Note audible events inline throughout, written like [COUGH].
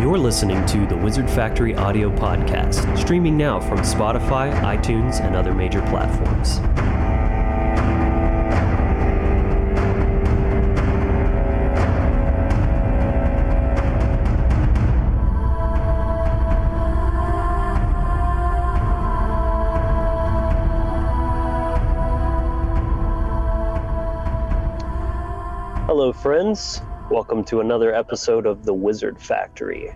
You're listening to the Wizard Factory audio podcast, streaming now from Spotify, iTunes, and other major platforms. Hello, friends. Welcome to another episode of The Wizard Factory.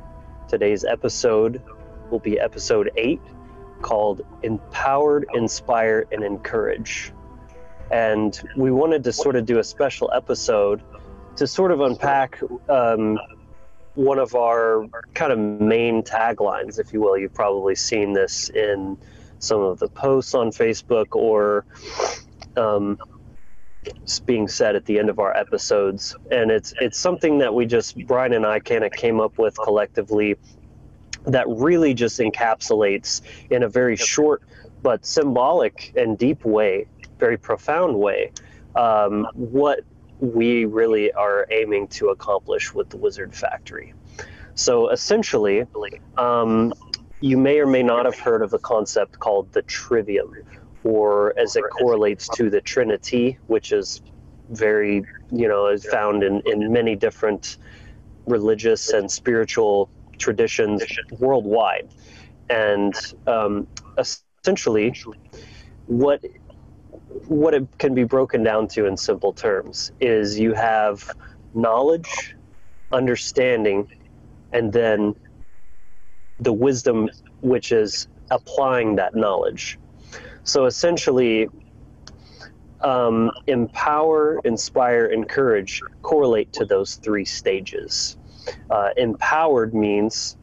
Today's episode will be episode 8 called Empowered, Inspire, and Encourage. And we wanted to sort of do a special episode to sort of unpack um, one of our kind of main taglines, if you will. You've probably seen this in some of the posts on Facebook or um, being said at the end of our episodes, and it's it's something that we just Bryan and I kind of came up with collectively that really just encapsulates in a very short but symbolic and deep way, very profound way, um, what we really are aiming to accomplish with the Wizard Factory. So essentially, um, you may or may not have heard of a concept called the trivium, or as it correlates to the Trinity, which is very, you know, is found in, in many different religious and spiritual traditions worldwide. And um, essentially, what what it can be broken down to in simple terms is you have knowledge, understanding, and then the wisdom, which is applying that knowledge. So essentially, um, empower, inspire, encourage correlate to those three stages. Uh, empowered means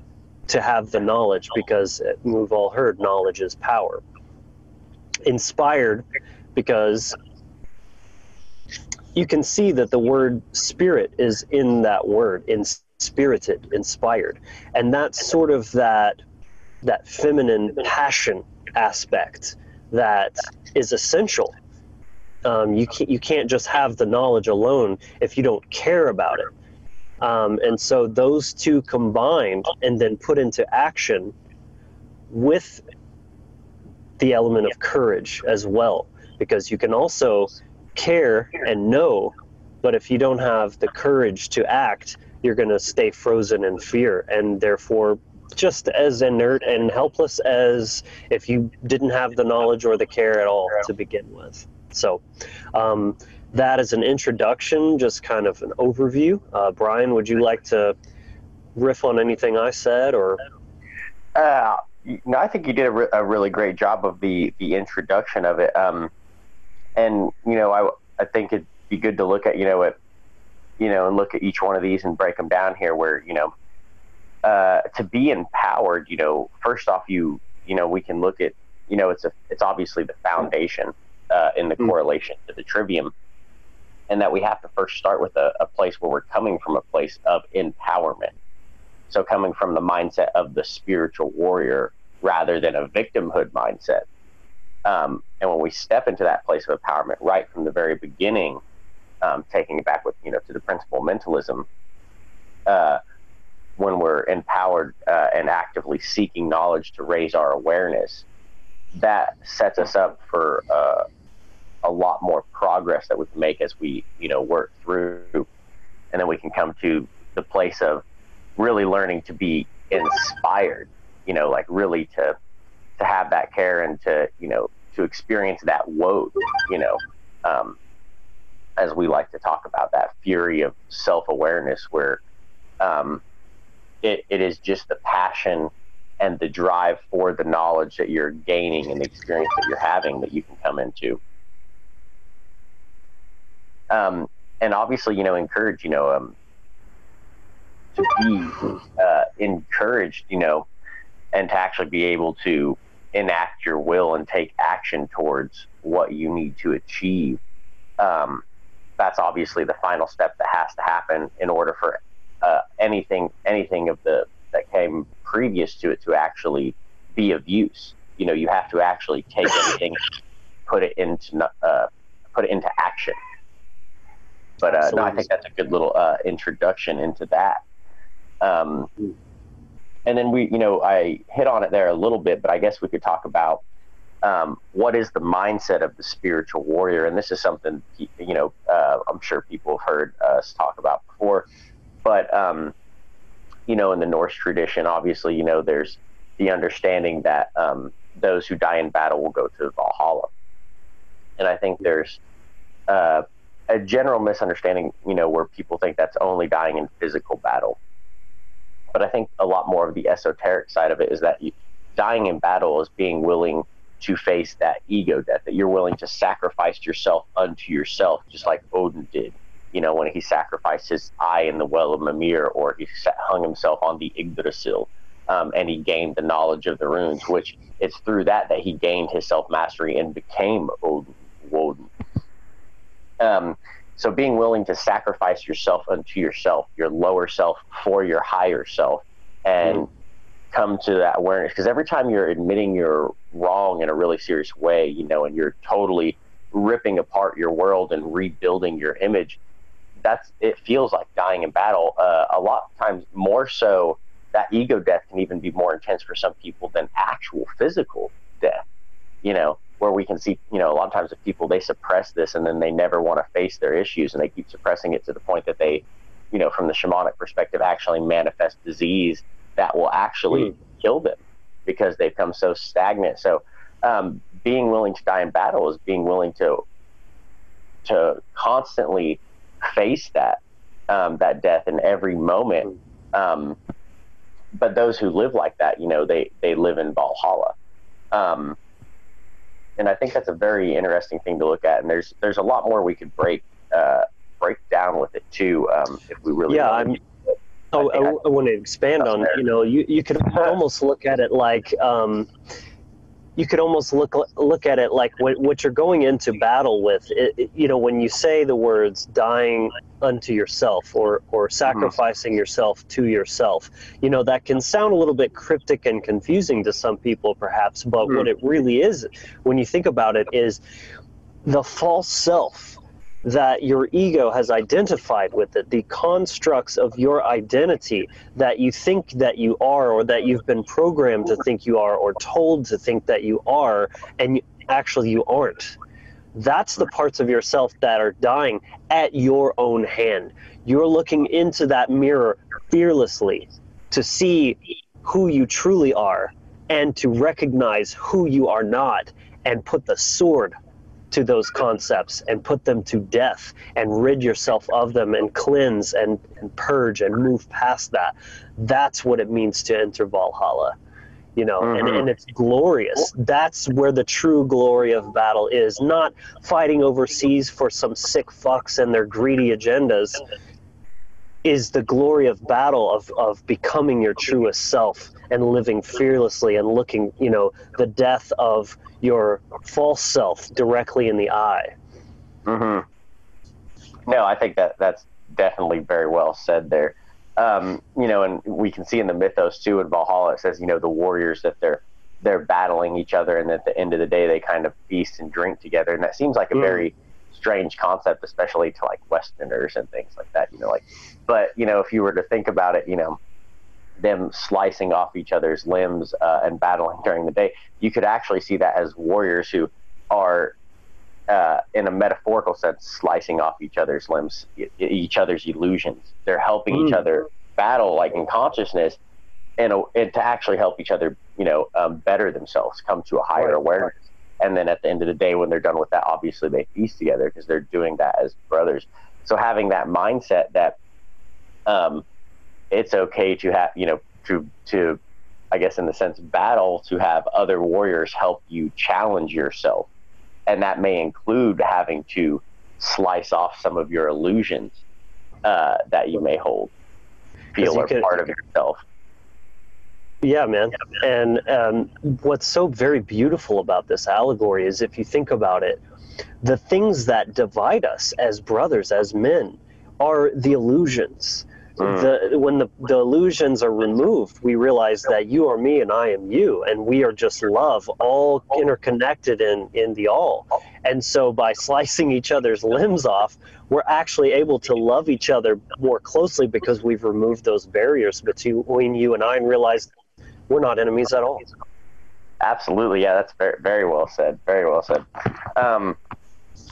to have the knowledge because we've all heard knowledge is power. Inspired because you can see that the word spirit is in that word, in spirited, inspired, and that's sort of that that feminine passion aspect that is essential. Um, you can't you can't just have the knowledge alone if you don't care about it. Um, and so those two combined and then put into action with the element of courage as well, because you can also care and know, but if you don't have the courage to act, you're going to stay frozen in fear and therefore just as inert and helpless as if you didn't have the knowledge or the care at all to begin with. So, um, that is an introduction, just kind of an overview. Uh, Bryan, would you like to riff on anything I said, or? Uh, no, I think you did a, re- a really great job of the the introduction of it. Um, and you know, I I think it'd be good to look at you know it, you know, and look at each one of these and break them down here. Where you know, uh, to be empowered, you know, first off, you you know, we can look at you know, it's a it's obviously the foundation uh, in the mm-hmm. correlation to the trivium, and that we have to first start with a, a place where we're coming from a place of empowerment. So coming from the mindset of the spiritual warrior rather than a victimhood mindset. Um, and when we step into that place of empowerment right from the very beginning, um, taking it back with you know to the principle mentalism, uh, when we're empowered uh, and actively seeking knowledge to raise our awareness, that sets us up for uh, a lot more progress that we can make as we you know work through, and then we can come to the place of really learning to be inspired. You know, like really to to have that care and to you know to experience that woe. You know. Um, as we like to talk about that fury of self awareness, where um, it, it is just the passion and the drive for the knowledge that you're gaining and the experience that you're having that you can come into. Um, and obviously, you know, encourage, you know, um, to be uh, encouraged, you know, and to actually be able to enact your will and take action towards what you need to achieve. Um, that's obviously the final step that has to happen in order for anything anything of the that came previous to it to actually be of use. You know, you have to actually take anything, put it into uh, put it into action. But uh, no, I think that's a good little uh, introduction into that. Um, and then we, you know, I hit on it there a little bit, but I guess we could talk about um, what is the mindset of the spiritual warrior, and this is something you know uh, I'm sure people have heard us talk about before, but um, you know, in the Norse tradition, obviously, you know, there's the understanding that um, those who die in battle will go to Valhalla, and I think there's uh, a general misunderstanding, you know, where people think that's only dying in physical battle. But I think a lot more of the esoteric side of it is that you, dying in battle is being willing to face that ego death, that you're willing to sacrifice yourself unto yourself, just like Odin did, you know, when he sacrificed his eye in the well of Mimir, or he hung himself on the Yggdrasil, um, and he gained the knowledge of the runes, which it's through that that he gained his self mastery and became Odin. Woden. Um, so being willing to sacrifice yourself unto yourself, your lower self for your higher self, and mm. come to that awareness. Because every time you're admitting you're wrong in a really serious way, you know, and you're totally ripping apart your world and rebuilding your image, that's it feels like dying in battle. Uh, a lot of times, more so, that ego death can even be more intense for some people than actual physical death. You know, where we can see, you know, a lot of times if people they suppress this and then they never want to face their issues and they keep suppressing it to the point that they, you know, from the shamanic perspective, actually manifest disease that will actually mm. kill them because they've become so stagnant. So, um, being willing to die in battle is being willing to to constantly face that um, that death in every moment. Um, but those who live like that, you know, they they live in Valhalla. Um, and I think that's a very interesting thing to look at. And there's there's a lot more we could break uh, break down with it too, um, if we really. Yeah, I'm. Oh, I, I, I, want to expand on. There. You know, you you could [LAUGHS] almost look at it like. You could almost look look at it like what, what you're going into battle with. It, it, you know, when you say the words "dying unto yourself" or or mm-hmm. sacrificing mm-hmm. yourself to yourself, you know that can sound a little bit cryptic and confusing to some people, perhaps. But mm-hmm. what it really is, when you think about it, is the false self that your ego has identified with it, the constructs of your identity that you think that you are, or that you've been programmed to think you are, or told to think that you are, and actually you aren't. That's the parts of yourself that are dying at your own hand. You're looking into that mirror fearlessly to see who you truly are and to recognize who you are not and put the sword to those concepts and put them to death and rid yourself of them and cleanse and, and purge and move past that. That's what it means to enter Valhalla. You know, mm-hmm. and, and it's glorious. That's where the true glory of battle is, not fighting overseas for some sick fucks and their greedy agendas is the glory of battle of, of becoming your truest self and living fearlessly and looking you know the death of your false self directly in the eye mm-hmm. no i think that that's definitely very well said there um, you know and we can see in the mythos too in valhalla it says you know the warriors that they're they're battling each other and at the end of the day they kind of feast and drink together and that seems like a mm. very strange concept, especially to like Westerners and things like that. You know, like, but you know, if you were to think about it, you know, them slicing off each other's limbs uh, and battling [LAUGHS] during the day, you could actually see that as warriors who are, uh, in a metaphorical sense, slicing off each other's limbs, each other's illusions. They're helping mm. each other battle, like in consciousness, and, and to actually help each other, you know, um, better themselves, come to a higher right. awareness and then at the end of the day when they're done with that obviously they feast together because they're doing that as brothers so having that mindset that um, it's okay to have you know to to i guess in the sense battle to have other warriors help you challenge yourself and that may include having to slice off some of your illusions uh, that you may hold feel are part of yourself yeah, man. And um, what's so very beautiful about this allegory is if you think about it, the things that divide us as brothers, as men, are the illusions. The when the, the illusions are removed, we realize that you are me and I am you, and we are just love, all interconnected in in the all. And so by [LAUGHS] slicing each other's limbs off, we're actually able to love each other more closely because we've removed those barriers between you and I and realized we're not enemies at all. Absolutely, yeah, that's very very well said. Very well said. Um,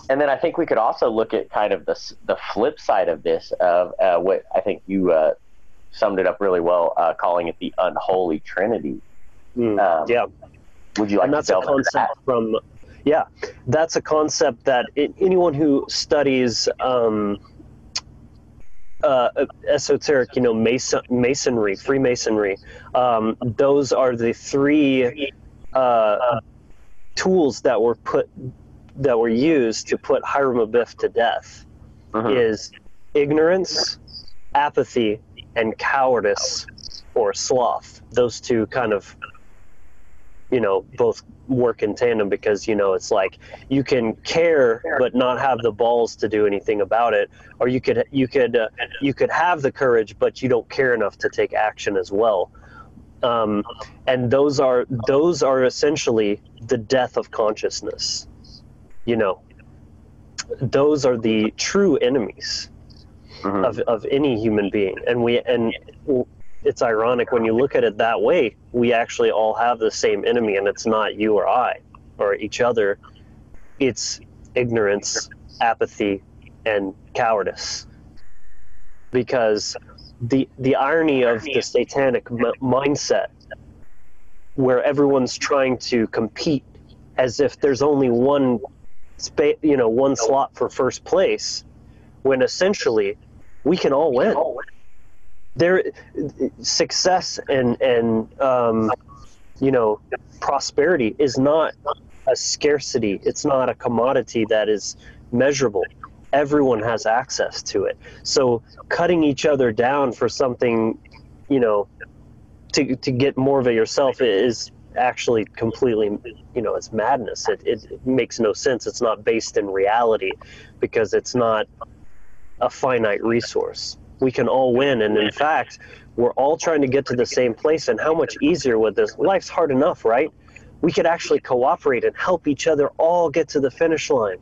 and then I think we could also look at kind of the the flip side of this of uh, what I think you uh, summed it up really well, uh, calling it the unholy trinity. Mm, um, yeah. Would you like and that's to a concept that? from yeah that's a concept that it, anyone who studies um, uh, esoteric you know mason, masonry freemasonry um, those are the three uh, tools that were put that were used to put Hiram Abiff to death Mhm. is ignorance, apathy, and cowardice or sloth. Those two kind of, you know, both work in tandem because, you know, it's like you can care but not have the balls to do anything about it or you could you could uh, you could have the courage but you don't care enough to take action as well. Um, and those are those are essentially the death of consciousness you know those are the true enemies Mhm. of, of any human being. And we and it's ironic when you look at it that way we actually all have the same enemy and it's not you or i or each other. It's ignorance apathy and cowardice. Because the the irony of the satanic m- mindset where everyone's trying to compete as if there's only one space you know one slot for first place when essentially we can all win. There success and and um, you know prosperity is not a scarcity. It's not a commodity that is measurable. Everyone has access to it. So cutting each other down for something you know to, to get more of it yourself is actually completely you know it's madness. It, it, makes no sense. It's not based in reality because it's not a finite resource. We can all win and in fact we're all trying to get to the same place and how much easier would this life's hard enough right? We could actually cooperate and help each other all get to the finish line.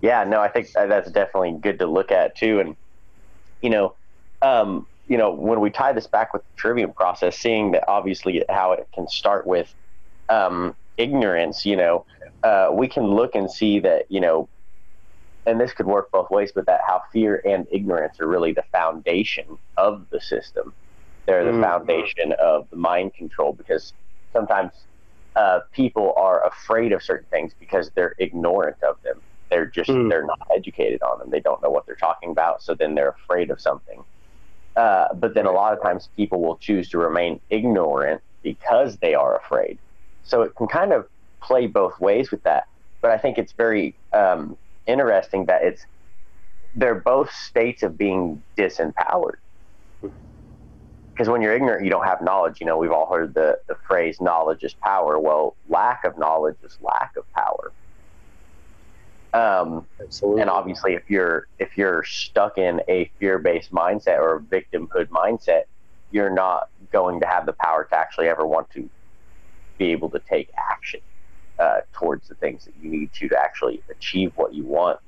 Yeah, no, I think that's definitely good to look at too. And you know, um, you know, when we tie this back with the trivium process, seeing that obviously how it can start with um, ignorance, you know, uh, we can look and see that you know, and this could work both ways, but that how fear and ignorance are really the foundation of the system. They're the Mm. foundation of the mind control because sometimes uh, people are afraid of certain things because they're ignorant of them they're just Mm. they're not educated on them they don't know what they're talking about so then they're afraid of something uh, but then a lot of times people will choose to remain ignorant because they are afraid. So it can kind of play both ways with that. But i think it's very um, interesting that it's they're both states of being disempowered. Because when you're ignorant you don't have knowledge. You know we've all heard the, the phrase knowledge is power. Well lack of knowledge is lack of power um, absolutely. and obviously if you're if you're stuck in a fear-based mindset or a victimhood mindset you're not going to have the power to actually ever want to be able to take action uh, towards the things that you need to to actually achieve what you want.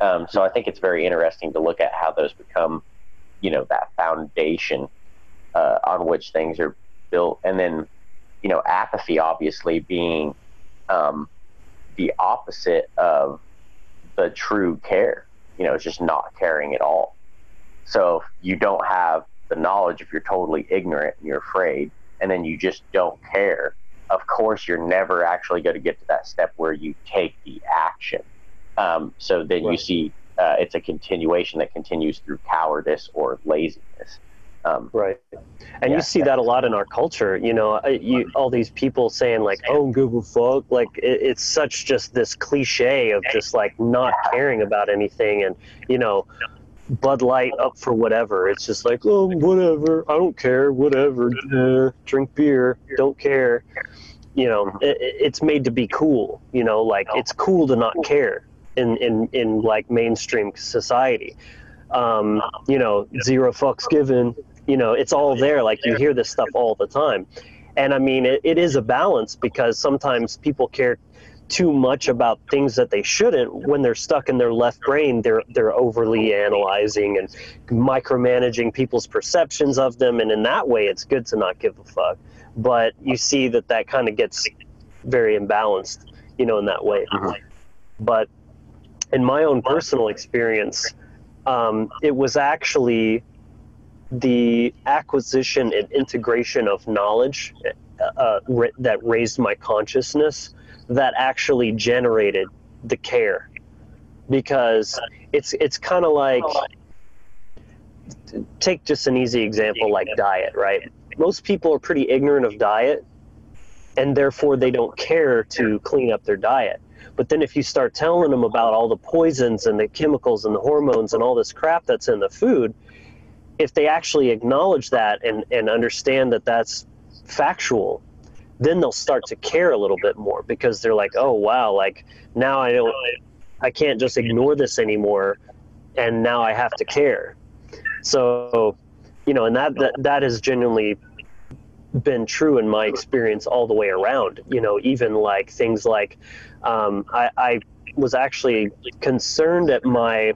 Um, so i think it's very interesting to look at how those become you know that foundation uh, on which things are built. And then you know apathy obviously being um, the opposite of the true care. You know, it's just not caring at all. So if you don't have the knowledge, if you're totally ignorant and you're afraid, and then you just don't care, of course you're never actually going to get to that step where you take the action. Um, so then you see uh, it's a continuation that continues through cowardice or laziness. Um, Right. And Yeah. you see that a lot in our culture. You know, you, all these people saying, like, oh, I don't give a fuck. Like, it, it's such just this cliche of just like not caring about anything. And, you know, Bud Light up for whatever. It's just like, oh, whatever. I don't care. Whatever. Uh, drink beer. Don't care. You know, it- it's made to be cool. You know, like it's cool to not care in, in, in like mainstream society. um, you know, zero fucks given. You know, it's all there. Like you hear this stuff all the time. And I mean, it, it is a balance because sometimes people care too much about things that they shouldn't when they're stuck in their left brain they're they're overly analyzing and micromanaging people's perceptions of them and in that way it's good to not give a fuck but you see that that kind of gets very imbalanced you know in that way Mhm. but in my own personal experience um, it was actually the acquisition and integration of knowledge uh, ra- that raised my consciousness that actually generated the care. Because it's it's kind of like take just an easy example like diet right? Most people are pretty ignorant of diet and therefore they don't care to clean up their diet. But then if you start telling them about all the poisons and the chemicals and the hormones and all this crap that's in the food if they actually acknowledge that and, and understand that that's factual then they'll start to care a little bit more because they're like, oh wow, like now I don't, I can't just ignore this anymore, and now I have to care. So, you know, and that that, that has genuinely been true in my experience all the way around. You know, even like things like, um, I, I was actually concerned at my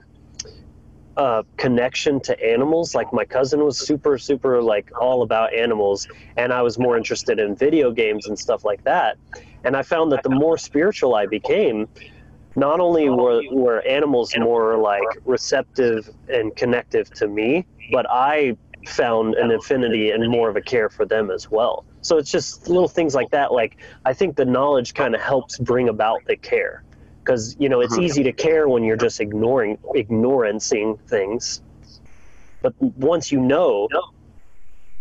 uh, connection to animals. Like my cousin was super, super like all about animals, and I was more interested in video games and stuff like that. And I found that the more spiritual I became, not only were, were animals more like receptive and connective to me, but I found an affinity and more of a care for them as well. So it's just little things like that. Like I think the knowledge kind of helps bring about the care because you know it's Mhm. easy to care when you're just ignoring ignorancing things but once you know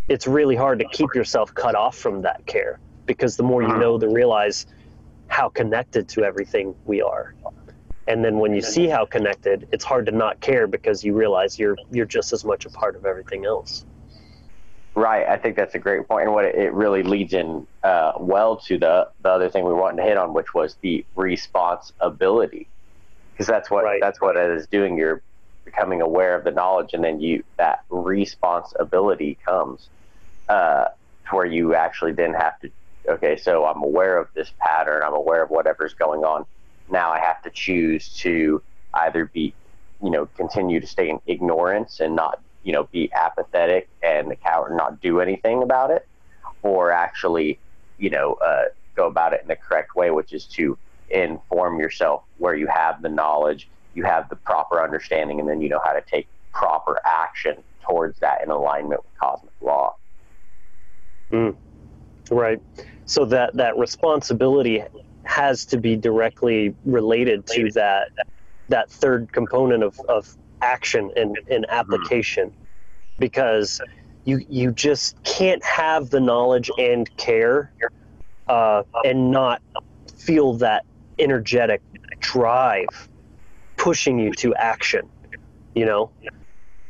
it's really hard to keep yourself cut off from that care because the more you Mhm. know the realize how connected to everything we are and then when you see how connected it's hard to not care because you realize you're you're just as much a part of everything else Right, I think that's a great point, and what it, really leads in uh, well to the the other thing we wanted to hit on, which was the responsibility, because that's what Right. that's what it is doing. You're becoming aware of the knowledge, and then you that responsibility comes uh, to where you actually then have to. Okay, so I'm aware of this pattern. I'm aware of whatever's going on. Now I have to choose to either be, you know, continue to stay in ignorance and not you know, be apathetic and the coward not do anything about it, or actually, you know, uh, go about it in the correct way, which is to inform yourself where you have the knowledge, you have the proper understanding, and then you know how to take proper action towards that in alignment with cosmic law. Mm. Right. So that that responsibility has to be directly related to that that third component of, of action and, and application. Because you you just can't have the knowledge and care uh, and not feel that energetic drive pushing you to action you know?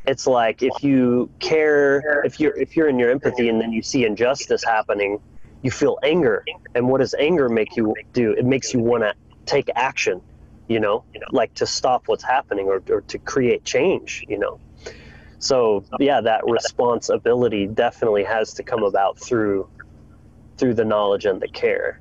It's like if you care if you're if you're in your empathy and then you see injustice happening you feel anger. And what does anger make you do? It makes you want to take action you know like to stop what's happening or, or to create change you know. So yeah that responsibility definitely has to come about through through the knowledge and the care.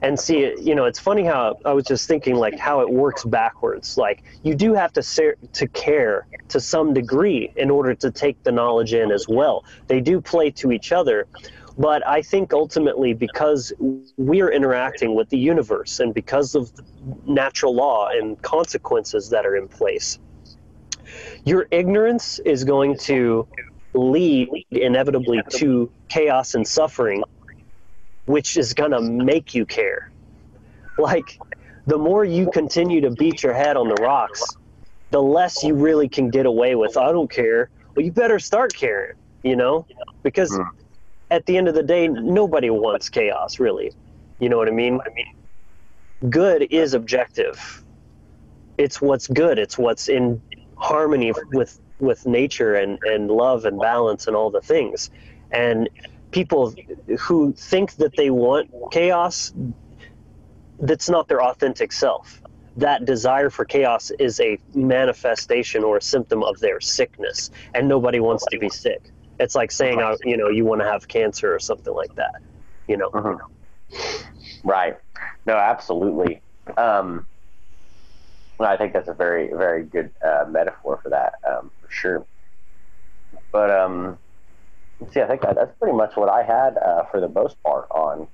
And see you know it's funny how i was just thinking like how it works backwards. Like you do have to ser- to care to some degree in order to take the knowledge in as well. They do play to each other but i think ultimately because we're interacting with the universe and because of natural law and consequences that are in place your ignorance is going to lead inevitably to chaos and suffering which is going to make you care. Like, the more you continue to beat your head on the rocks, the less you really can get away with, I don't care. Well, you better start caring, you know? Because Hmm. At the end of the day, nobody wants chaos, really. You know what I mean? Good is objective. It's what's good, it's what's in harmony with, with nature and, and love and balance and all the things. And people who think that they want chaos that's not their authentic self that desire for chaos is a manifestation or a symptom of their sickness, and nobody wants to be sick. It's like saying, uh, you know, you want to have cancer or something like that. You know. Mm-hmm. Right. No, absolutely. Um, I think that's a very, very good uh, metaphor for that, um, for sure. But um, see, I think that, that's pretty much what I had uh, for the most part on.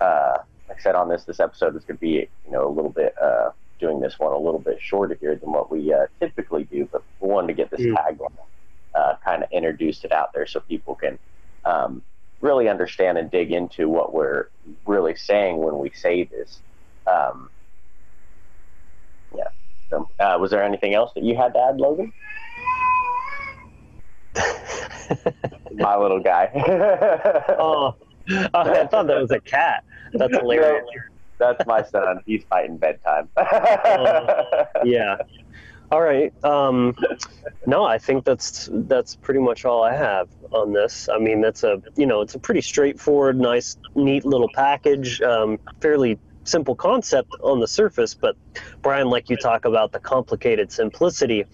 Uh, like I said on this, this episode is going to be, you know, a little bit uh, doing this one a little bit shorter here than what we uh, typically do, but we wanted to get this mm. tagline uh, kind of introduced it out there so people can um, really understand and dig into what we're really saying when we say this. Um, yeah. So, uh, was there anything else that you had to add, Logan? [LAUGHS] My little guy. [LAUGHS] oh, I thought that was a cat. That's hilarious. No, that's my son. He's fighting bedtime. uh, yeah. All right. Um, no, I think that's that's pretty much all I have on this. I mean, that's a you know it's a pretty straightforward, nice, neat little package. Um, fairly simple concept on the surface, but Bryan, like you talk about the complicated simplicity.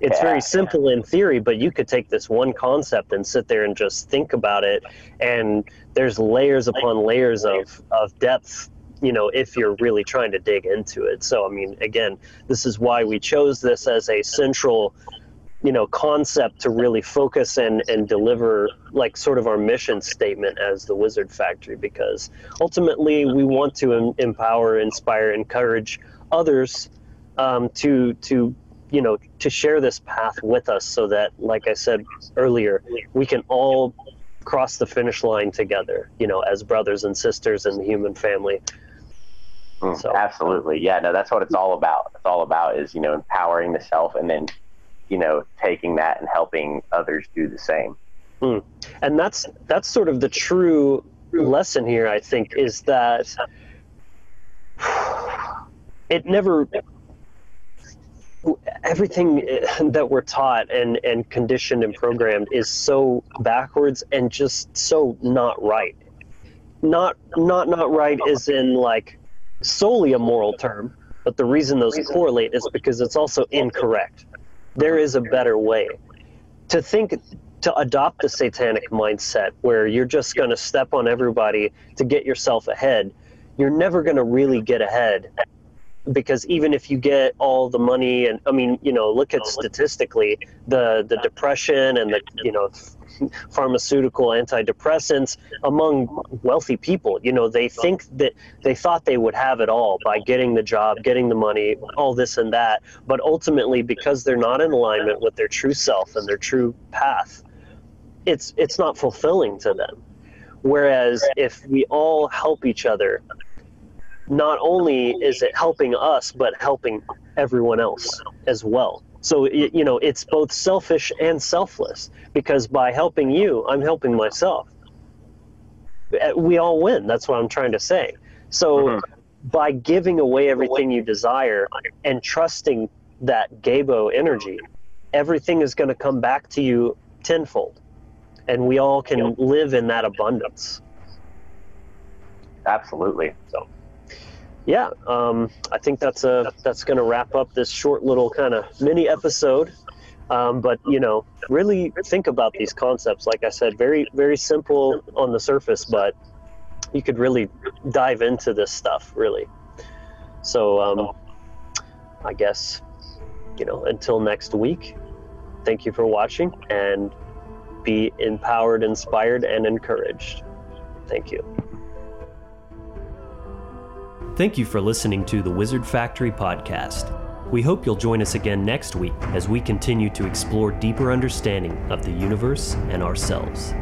It's yeah, very simple yeah. in theory, but you could take this one concept and sit there and just think about it, and there's layers upon layers of, of depth you know, if you're really trying to dig into it. So, I mean, again, this is why we chose this as a central, you know, concept to really focus and, and deliver like sort of our mission statement as the Wizard Factory, because ultimately we want to em- empower, inspire, encourage others um, to, to, you know, to share this path with us so that, like I said earlier, we can all cross the finish line together, you know, as brothers and sisters in the human family. Mm, so, absolutely, yeah. No, that's what it's all about. It's all about is you know empowering the self and then you know taking that and helping others do the same. Mm. And that's that's sort of the true lesson here. I think is that it never everything that we're taught and and conditioned and programmed is so backwards and just so not right not not not right is in like solely a moral term, but the reason those correlate is because it's also incorrect. There is a better way. To think, to adopt the satanic mindset where you're just going to step on everybody to get yourself ahead, you're never going to really get ahead because even if you get all the money and I mean, you know, look at statistically the the depression and the you know pharmaceutical antidepressants among wealthy people. You know, they think that they thought they would have it all by getting the job, getting the money, all this and that. But ultimately, because they're not in alignment with their true self and their true path, it's it's not fulfilling to them. Whereas if we all help each other, not only is it helping us, but helping everyone else as well. So, you know, it's both selfish and selfless because by helping you, I'm helping myself. Uh, we all win. That's what I'm trying to say. So, mm-hmm. by giving away everything you desire and trusting that Gebo energy, everything is going to come back to you tenfold. And we all can live in that abundance. Absolutely. So yeah, um, I think that's a that's going to wrap up this short little kind of mini episode. Um, but you know, really think about these concepts. Like I said, very very simple on the surface, but you could really dive into this stuff really. So um, I guess you know until next week. Thank you for watching and be empowered, inspired, and encouraged. Thank you. Thank you for listening to the Wizard Factory podcast. We hope you'll join us again next week as we continue to explore deeper understanding of the universe and ourselves.